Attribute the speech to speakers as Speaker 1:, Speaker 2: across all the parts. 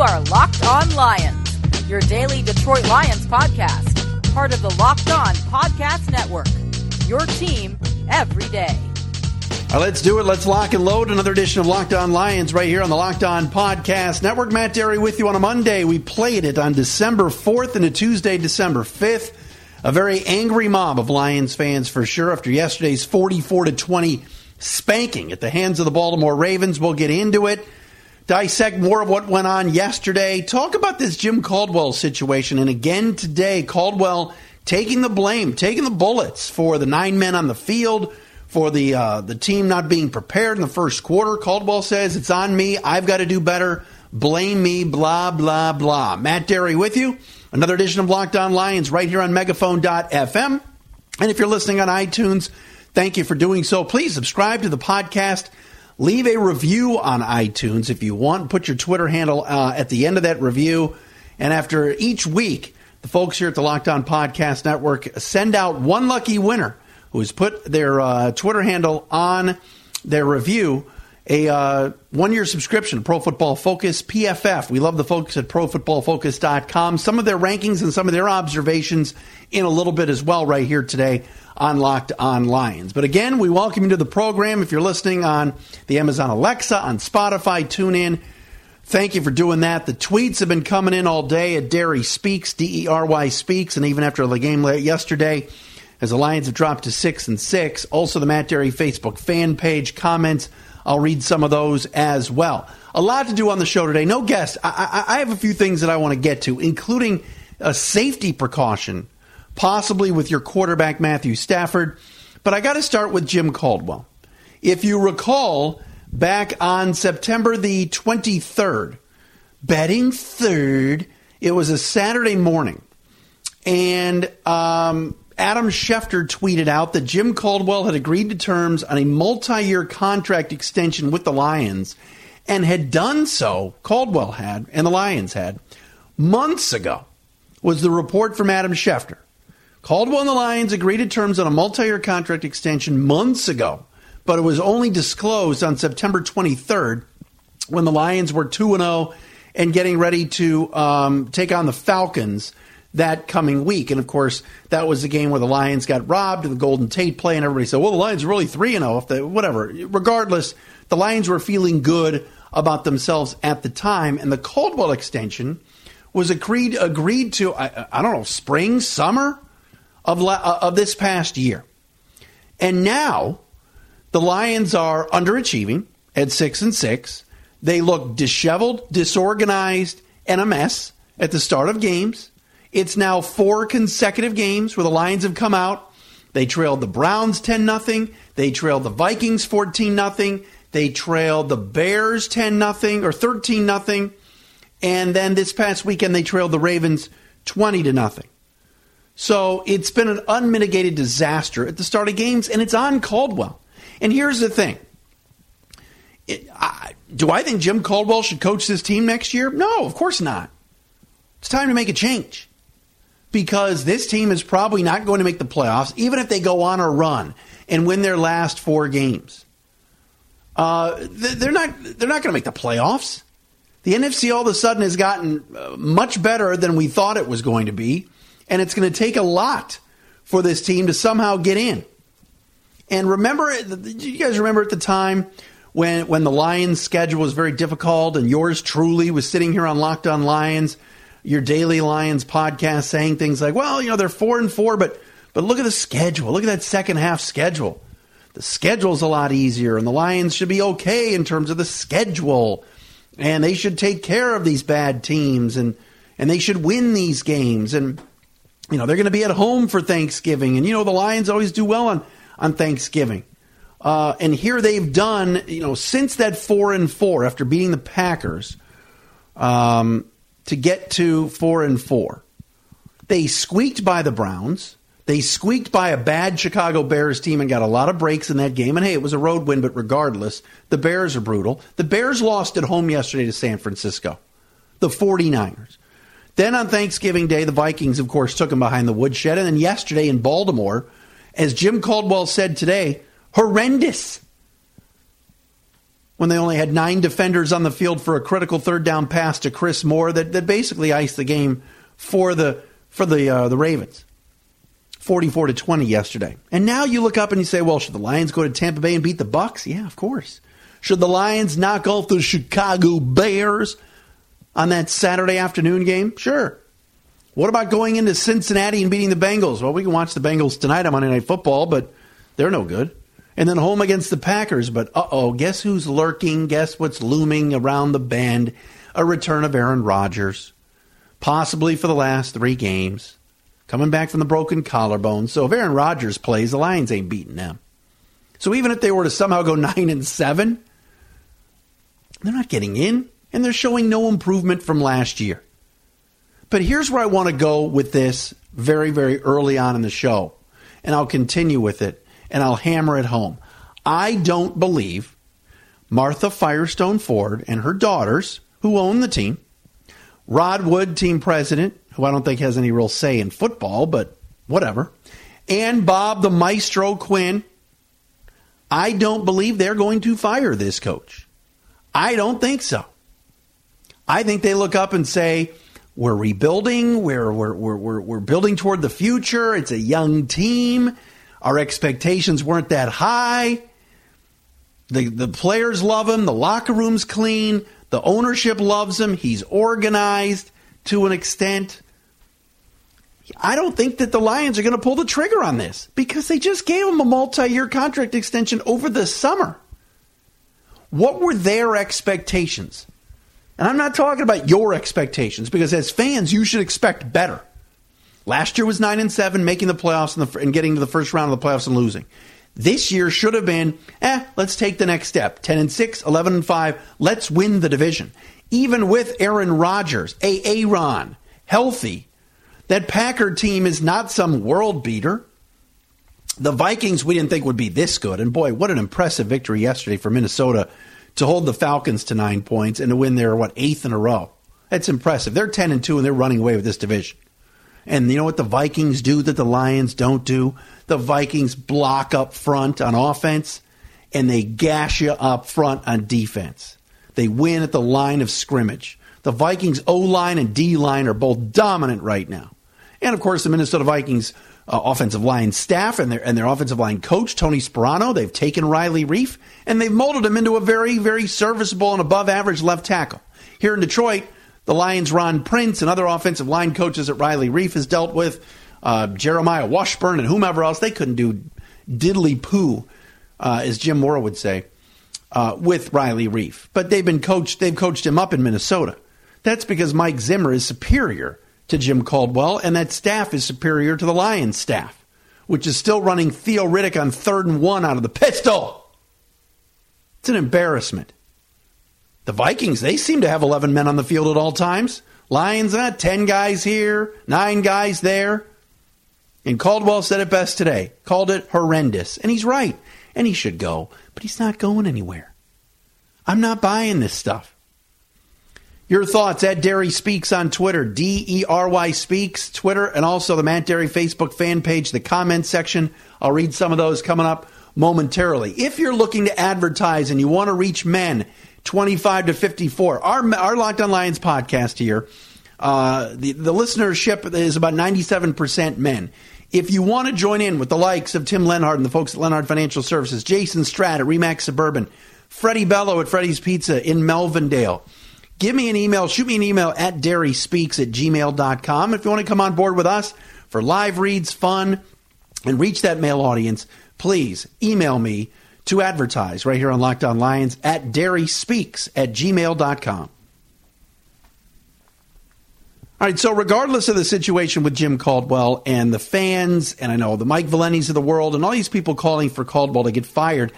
Speaker 1: You are Locked On Lions, your daily Detroit Lions podcast, part of the Locked On Podcast Network. Your team every day.
Speaker 2: All right, let's do it. Let's lock and load another edition of Locked On Lions right here on the Locked On Podcast Network. Matt Dery with you on a Monday. We played it on December 4th and a Tuesday, December 5th. A very angry mob of Lions fans for sure after yesterday's 44 to 20 spanking at the hands of the Baltimore Ravens. We'll get into it dissect more of what went on yesterday, talk about this Jim Caldwell situation. And again today, Caldwell taking the blame, taking the bullets for the nine men on the field, for the uh, the team not being prepared in the first quarter. Caldwell says it's on me. I've got to do better. Blame me. Blah blah blah. Matt Dery with you. Another edition of Locked On Lions right here on Megaphone.fm. And if you're listening on iTunes, thank you for doing so. Please subscribe to the podcast. Leave a review on iTunes if you want. Put your Twitter handle uh, at the end of that review. And after each week, the folks here at the Locked On Podcast Network send out one lucky winner who has put their uh, Twitter handle on their review a uh, one year subscription to Pro Football Focus PFF. We love the folks at ProFootballFocus.com. Some of their rankings and some of their observations in a little bit as well, right here today on Locked On Lions. But again, we welcome you to the program. If you're listening on the Amazon Alexa, on Spotify, tune in. Thank you for doing that. The tweets have been coming in all day at Dery Speaks, D E R Y Speaks, and even after the game yesterday, as the Lions have dropped to six and six. Also, the Matt Dery Facebook fan page comments. I'll read some of those as well. A lot to do on the show today. No guest. I, I, I have a few things that I want to get to, including a safety precaution possibly with your quarterback, Matthew Stafford. But I got to start with Jim Caldwell. If you recall, back on September the 23rd, betting third, it was a Saturday morning. And um, Adam Schefter tweeted out that Jim Caldwell had agreed to terms on a multi year contract extension with the Lions and had done so, Caldwell had, and the Lions had, months ago, was the report from Adam Schefter. Caldwell and the Lions agreed to terms on a multi year contract extension months ago, but it was only disclosed on September 23rd when the Lions were 2 0 and getting ready to um, take on the Falcons that coming week. And of course, that was the game where the Lions got robbed in the Golden Tate play, and everybody said, well, the Lions are really 3 0 if they, whatever. Regardless, the Lions were feeling good about themselves at the time, and the Caldwell extension was agreed agreed to, I, I don't know, spring, summer? Of, uh, of this past year. And now the Lions are underachieving at six and six. They look disheveled, disorganized, and a mess at the start of games. It's now four consecutive games where the Lions have come out. They trailed the Browns 10 0. They trailed the Vikings 14 0. They trailed the Bears 10 0 or 13 0. And then this past weekend, they trailed the Ravens 20 to nothing. So it's been an unmitigated disaster at the start of games, and it's on Caldwell. And here's the thing it, I, do I think Jim Caldwell should coach this team next year? No, of course not. It's time to make a change because this team is probably not going to make the playoffs, even if they go on a run and win their last four games. Uh, they're not. They're not going to make the playoffs. The NFC all of a sudden has gotten uh, much better than we thought it was going to be and it's going to take a lot for this team to somehow get in. And remember, uh, you guys remember at the time when when the Lions' schedule was very difficult, and yours truly was sitting here on Locked On Lions, your daily Lions podcast, saying things like, "Well, you know, they're four and four, but but look at the schedule. Look at that second half schedule. The schedule's a lot easier, and the Lions should be okay in terms of the schedule, and they should take care of these bad teams, and and they should win these games." And you know, they're going to be at home for Thanksgiving. And, you know, the Lions always do well on, on Thanksgiving. Uh, and here they've done, you know, since that four and four after beating the Packers um, to get to four and four. They squeaked by the Browns. They squeaked by a bad Chicago Bears team and got a lot of breaks in that game. And hey, it was a road win, but regardless, the Bears are brutal. The Bears lost at home yesterday to San Francisco, the 49ers. Then on Thanksgiving Day, the Vikings, of course, took him behind the woodshed. And then yesterday in Baltimore, as Jim Caldwell said today, horrendous. when they only had nine defenders on the field for a critical third down pass to Chris Moore that, that basically iced the game for the for the uh, the Ravens. 44 to 20 yesterday. And now you look up and you say, well, should the Lions go to Tampa Bay and beat the Bucks? Yeah, of course. Should the Lions knock off the Chicago Bears on that Saturday afternoon game? Sure. What about going into Cincinnati and beating the Bengals? Well, we can watch the Bengals tonight on Monday Night Football, but they're no good. And then home against the Packers, but uh oh, guess who's lurking? Guess what's looming around the bend? A return of Aaron Rodgers, possibly for the last three games coming back from the broken collarbone. So if Aaron Rodgers plays, the Lions ain't beating them. So even if they were to somehow go nine and seven, they're not getting in, and they're showing no improvement from last year. But here's where I want to go with this very, very early on in the show, and I'll continue with it, and I'll hammer it home. I don't believe Martha Firestone Ford and her daughters, who own the team, Rod Wood, team president, who I don't think has any real say in football, but whatever, and Bob the Maestro Quinn, I don't believe they're going to fire this coach. I don't think so. I think they look up and say, we're rebuilding, we're, we're, we're, we're, building toward the future, it's a young team, our expectations weren't that high. The, the players love him, the locker room's clean, the ownership loves him, he's organized to an extent. I don't think that the Lions are going to pull the trigger on this because they just gave him a multi year contract extension over the summer. What were their expectations? And I'm not talking about your expectations because as fans, you should expect better. Last year was 9 and 7, making the playoffs and, the, and getting to the first round of the playoffs and losing. This year should have been, eh, let's take the next step. 10 and 6, 11 and 5, let's win the division. Even with Aaron Rodgers, a Aaron, healthy, that Packer team is not some world beater. The Vikings we didn't think would be this good. And boy, what an impressive victory yesterday for Minnesota to hold the Falcons to nine points and to win their, what, eighth in a row. That's impressive. They're 10 and 2 and they're running away with this division. And you know what the Vikings do that the Lions don't do? The Vikings block up front on offense and they gash you up front on defense. They win at the line of scrimmage. The Vikings O line and D line are both dominant right now. And of course, the Minnesota Vikings uh, offensive line staff and their and their offensive line coach Tony Sparano. They've taken Riley Reiff and they've molded him into a very very serviceable and above average left tackle. Here in Detroit, the Lions' Ron Prince and other offensive line coaches that Riley Reiff has dealt with, uh, Jeremiah Washburn and whomever else, they couldn't do diddly poo, uh, as Jim Mora would say, uh, with Riley Reiff. But they've been coached. They've coached him up in Minnesota. That's because Mike Zimmer is superior to Jim Caldwell, and that staff is superior to the Lions staff, which is still running Theo Riddick on third and one out of the pistol. It's an embarrassment. The Vikings, they seem to have 11 men on the field at all times. Lions, uh, 10 guys here, 9 guys there. And Caldwell said it best today, called it horrendous. And he's right. And he should go, but he's not going anywhere. I'm not buying this stuff. Your thoughts at Dery Speaks on Twitter, D E R Y Speaks, Twitter, and also the Matt Dery Facebook fan page, the comment section. I'll read some of those coming up momentarily. If you're looking to advertise and you want to reach men 25 to 54, our, our Locked On Lions podcast here, uh, the, the listenership is about 97% men. If you want to join in with the likes of Tim Lenhard and the folks at Lenhard Financial Services, Jason Stratt at Remax Suburban, Freddie Bello at Freddie's Pizza in Melvindale, give me an email, shoot me an email at deryspeaks at gmail.com. If you want to come on board with us for live reads, fun, and reach that male audience, please email me to advertise right here on Locked On Lions at deryspeaks at gmail.com. All right, so regardless of the situation with Jim Caldwell and the fans, and I know the Mike Valenti's of the world, and all these people calling for Caldwell to get fired,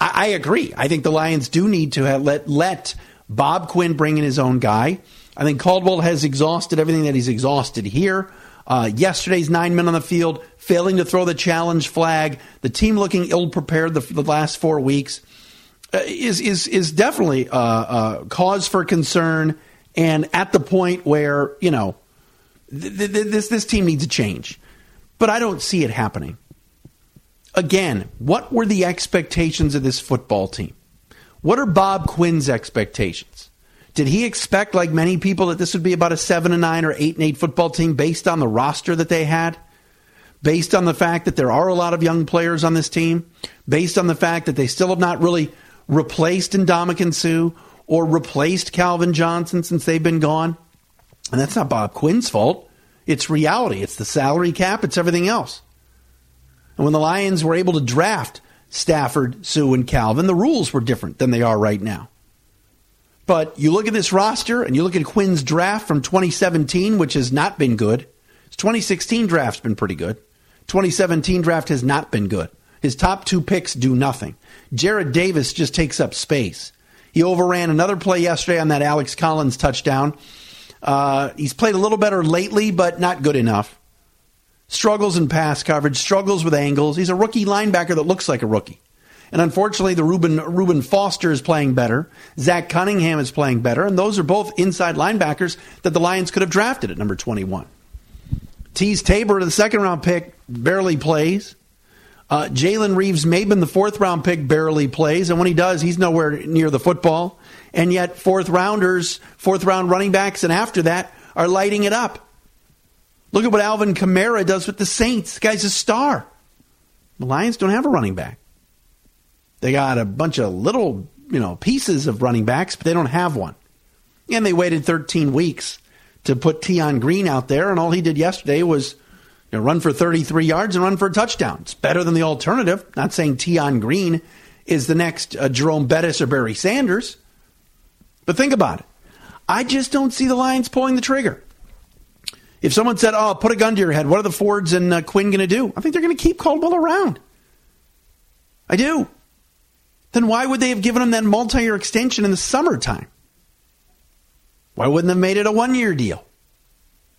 Speaker 2: I, I agree. I think the Lions do need to let let Bob Quinn bringing his own guy. I think Caldwell has exhausted everything that he's exhausted here. Uh, yesterday's nine men on the field, failing to throw the challenge flag, the team looking ill prepared the, the, last four weeks uh, is is is definitely uh, uh, cause for concern, and at the point where you know th- th- this this team needs a change, but I don't see it happening. Again, what were the expectations of this football team? What are Bob Quinn's expectations? Did he expect, like many people, that this would be about a seven and nine or eight and eight football team based on the roster that they had? Based on the fact that there are a lot of young players on this team? Based on the fact that they still have not really replaced Ndamukong Suh or replaced Calvin Johnson since they've been gone? And that's not Bob Quinn's fault. It's reality. It's the salary cap. It's everything else. And when the Lions were able to draft Stafford, Suh, and Calvin, the rules were different than they are right now. But you look at this roster and you look at Quinn's draft from 2017, which has not been good. His 2016 draft's been pretty good. 2017 draft has not been good. His top two picks do nothing. Jarrad Davis just takes up space. He overran another play yesterday on that Alex Collins touchdown. Uh, he's played a little better lately, but not good enough. Struggles in pass coverage, struggles with angles. He's a rookie linebacker that looks like a rookie. And unfortunately, the Reuben, Reuben Foster is playing better. Zach Cunningham is playing better. And those are both inside linebackers that the Lions could have drafted at number 21. Teez Tabor, the second round pick, barely plays. Uh, Jalen Reeves Maybin, the fourth round pick, barely plays. And when he does, he's nowhere near the football. And yet, fourth rounders, fourth round running backs, and after that are lighting it up. Look at what Alvin Kamara does with the Saints. The guy's a star. The Lions don't have a running back. They got a bunch of little, you know, pieces of running backs, but they don't have one. And they waited 13 weeks to put Tion Green out there, and all he did yesterday was you know, run for 33 yards and run for a touchdown. It's better than the alternative. Not saying Tion Green is the next uh, Jerome Bettis or Barry Sanders, but think about it. I just don't see the Lions pulling the trigger. If someone said, "Oh, put a gun to your head," what are the Fords and uh, Quinn going to do? I think they're going to keep Caldwell around. I do then why would they have given him that multi year extension in the summertime? Why wouldn't they have made it a one year deal?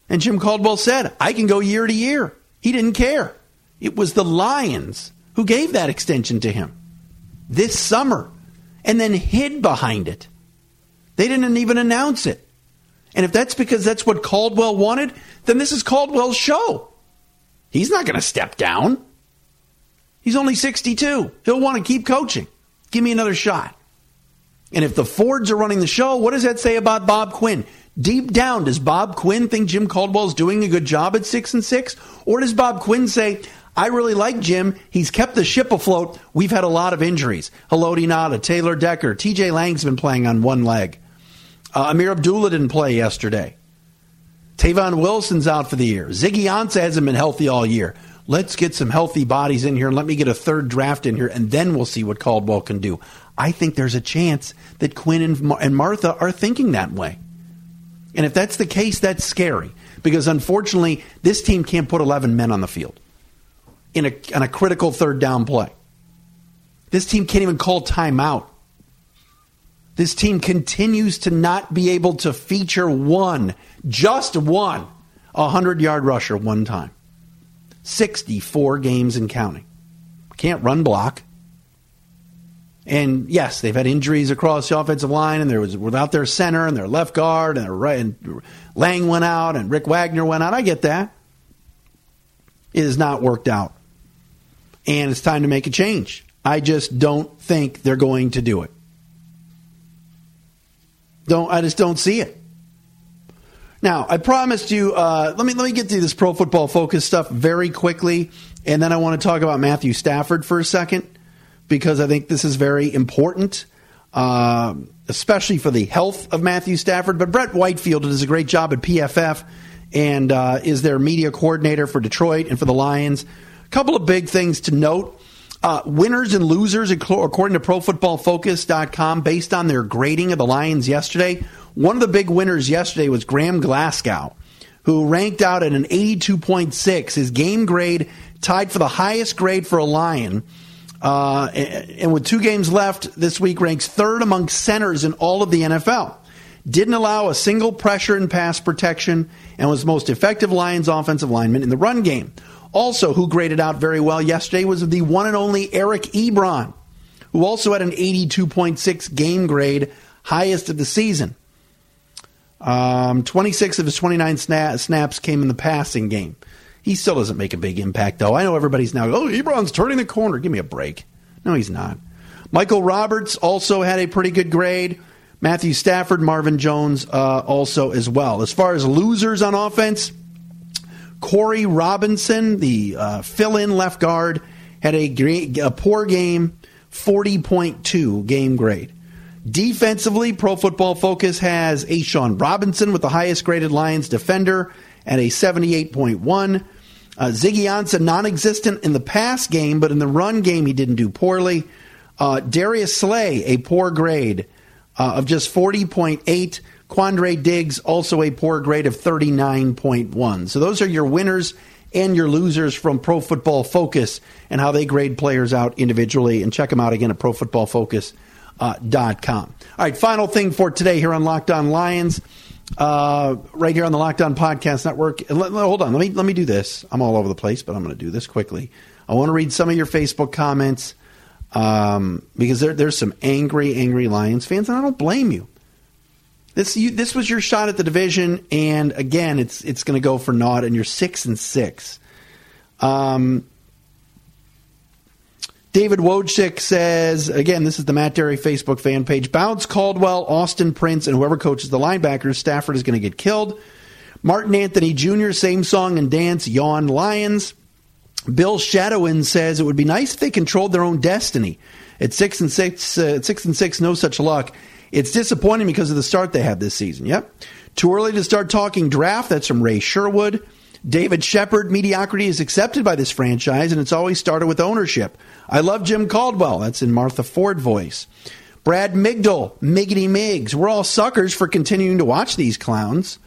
Speaker 2: And Jim Caldwell said, I can go year to year. He didn't care. It was the Lions who gave that extension to him this summer and then hid behind it. They didn't even announce it. And if that's because that's what Caldwell wanted, then this is Caldwell's show. He's not going to step down. He's only 62. He'll want to keep coaching. Give me another shot. And if the Fords are running the show, what does that say about Bob Quinn? Deep down, does Bob Quinn think Jim Caldwell's doing a good job at six and six? Or does Bob Quinn say, I really like Jim. He's kept the ship afloat. We've had a lot of injuries. Haloti Ngata, Taylor Decker, TJ Lang's been playing on one leg. Uh, Ameer Abdullah didn't play yesterday. Tavon Wilson's out for the year. Ziggy Ansah hasn't been healthy all year let's get some healthy bodies in here and let me get a third draft in here, and then we'll see what Caldwell can do. I think there's a chance that Quinn and, and Martha are thinking that way. And if that's the case, that's scary because unfortunately, this team can't put 11 men on the field in a, in a critical third down play. This team can't even call timeout. This team continues to not be able to feature one, just one, 100 yard rusher one time. 64 games and counting. Can't run block. And yes, they've had injuries across the offensive line, and there was without their center and their left guard, and their right, and Lang went out, and Rick Wagner went out. I get that. It has not worked out, and it's time to make a change. I just don't think they're going to do it. Don't I just don't see it. Now, I promised you. Uh, let me let me get to this pro football focus stuff very quickly, and then I want to talk about Matthew Stafford for a second because I think this is very important, uh, especially for the health of Matthew Stafford. But Brett Whitefield does a great job at PFF and uh, is their media coordinator for Detroit and for the Lions. A couple of big things to note. Uh, winners and losers, according to ProFootballFocus.com, based on their grading of the Lions yesterday, one of the big winners yesterday was Graham Glasgow, who ranked out at an 82.6. His game grade tied for the highest grade for a Lion. Uh, and with two games left this week, ranks third among centers in all of the NFL. Didn't allow a single pressure and pass protection and was most effective Lions offensive lineman in the run game. Also, who graded out very well yesterday was the one and only Eric Ebron, who also had an 82.6 game grade, highest of the season. Um, 26 of his 29 sna- snaps came in the passing game. He still doesn't make a big impact, though. I know everybody's now, oh, Ebron's turning the corner. Give me a break. No, he's not. Michael Roberts also had a pretty good grade. Matthew Stafford, Marvin Jones uh, also as well. As far as losers on offense, Corey Robinson, the uh, fill in left guard, had a, great, a poor game, 40.2 game grade. Defensively, Pro Football Focus has A'Shawn Robinson with the highest graded Lions defender at a 78.1. Uh, Ziggy Ansah, non existent in the pass game, but in the run game, he didn't do poorly. Uh, Darius Slay, a poor grade uh, of just 40.8. Quandre Diggs, also a poor grade of 39.1. So those are your winners and your losers from Pro Football Focus and how they grade players out individually. And check them out again at profootballfocus.com. All right, final thing for today here on Locked On Lions. Uh, right here on the Locked On Podcast Network. Let, hold on, let me let me do this. I'm all over the place, but I'm going to do this quickly. I want to read some of your Facebook comments um, because there, there's some angry, angry Lions fans, and I don't blame you. This you, this was your shot at the division, and again, it's it's going to go for naught, and you're six and six. Um, David Wojcik says again, this is the Matt Dery Facebook fan page. Bounce Caldwell, Austin Prince, and whoever coaches the linebackers, Stafford is going to get killed. Martin Anthony Jr., same song and dance, yawn Lions. Bill Shadowin says it would be nice if they controlled their own destiny. At six and six, uh, six and six, no such luck. It's disappointing because of the start they have this season. Yep. Too early to start talking draft. That's from Ray Sherwood. David Shepard, mediocrity is accepted by this franchise, and it's always started with ownership. I love Jim Caldwell. That's in Martha Ford voice. Brad Migdal, Miggity Migs. We're all suckers for continuing to watch these clowns.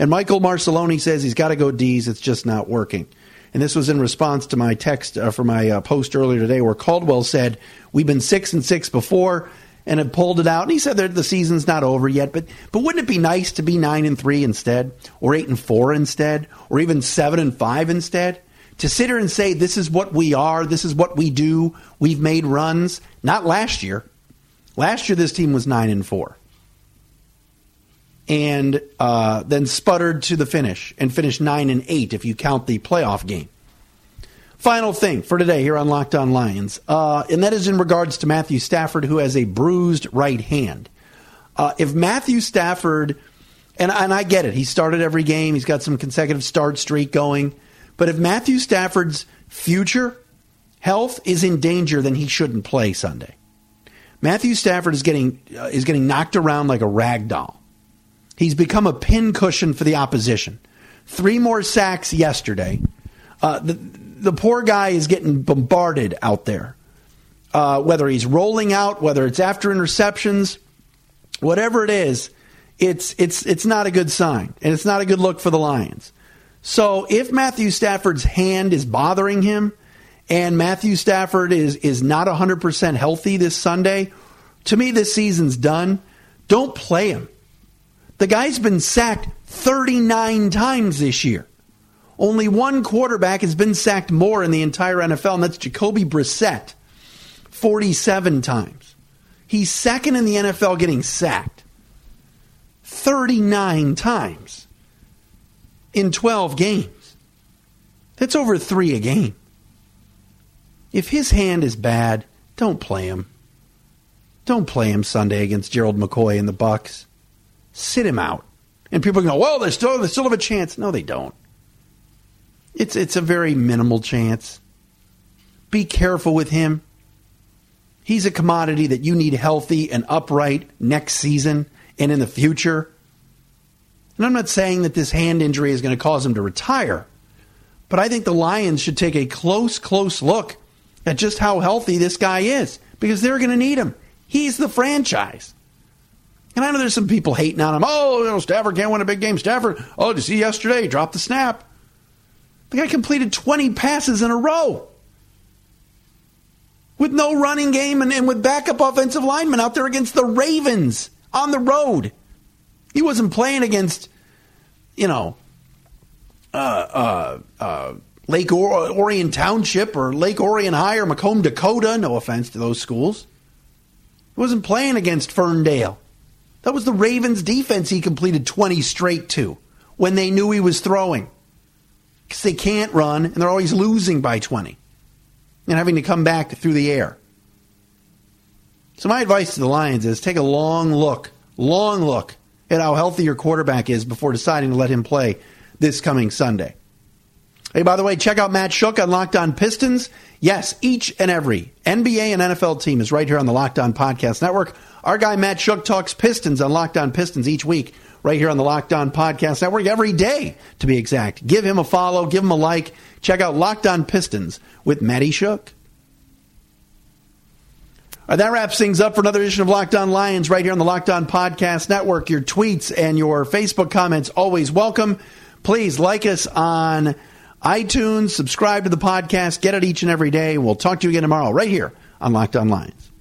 Speaker 2: And Michael Marceloni says he's got to go D's. It's just not working. And this was in response to my text uh, for my uh, post earlier today where Caldwell said, We've been six and six before and have pulled it out. And he said that the season's not over yet, but but wouldn't it be nice to be nine and three instead, or eight and four instead, or even seven and five instead? To sit here and say this is what we are, this is what we do, we've made runs. Not last year. Last year this team was nine and four. And uh, then sputtered to the finish and finished nine and eight if you count the playoff game. Final thing for today here on Locked On Lions, uh, and that is in regards to Matthew Stafford, who has a bruised right hand. Uh, if Matthew Stafford, and, and I get it, he started every game, he's got some consecutive start streak going, but if Matthew Stafford's future health is in danger, then he shouldn't play Sunday. Matthew Stafford is getting uh, is getting knocked around like a rag doll. He's become a pincushion for the opposition. Three more sacks yesterday. Uh, the, the poor guy is getting bombarded out there. Uh, whether he's rolling out, whether it's after interceptions, whatever it is, it's it's it's not a good sign, and it's not a good look for the Lions. So if Matthew Stafford's hand is bothering him, and Matthew Stafford is is not 100% healthy this Sunday, to me this season's done. Don't play him. The guy's been sacked 39 times this year. Only one quarterback has been sacked more in the entire NFL, and that's Jacoby Brissett, 47 times. He's second in the NFL getting sacked 39 times in 12 games. That's over three a game. If his hand is bad, don't play him. Don't play him Sunday against Gerald McCoy and the Bucks. Sit him out. And people go, well, they still they still have a chance. No, they don't. It's it's a very minimal chance. Be careful with him. He's a commodity that you need healthy and upright next season and in the future. And I'm not saying that this hand injury is going to cause him to retire, but I think the Lions should take a close, close look at just how healthy this guy is because they're going to need him. He's the franchise. And I know there's some people hating on him. Oh, you know, Stafford can't win a big game. Stafford, oh, did you see yesterday? Dropped the snap. The guy completed 20 passes in a row with no running game and, and with backup offensive linemen out there against the Ravens on the road. He wasn't playing against, you know, uh, uh, uh, Lake or- Orion Township or Lake Orion High or Macomb, Dakota. No offense to those schools. He wasn't playing against Ferndale. That was the Ravens' defense he completed 20 straight to when they knew he was throwing because they can't run and they're always losing by 20 and having to come back through the air. So my advice to the Lions is take a long look, long look at how healthy your quarterback is before deciding to let him play this coming Sunday. Hey, by the way, check out Matt Shook on Locked On Pistons. Yes, each and every NBA and NFL team is right here on the Locked On Podcast Network. Our guy Matt Shook talks Pistons on Locked On Pistons each week, right here on the Locked On Podcast Network, every day to be exact. Give him a follow, give him a like. Check out Locked On Pistons with Matty Shook. Right, that wraps things up for another edition of Locked On Lions right here on the Locked On Podcast Network. Your tweets and your Facebook comments always welcome. Please like us on iTunes, subscribe to the podcast, get it each and every day. We'll talk to you again tomorrow right here on Locked On Lions.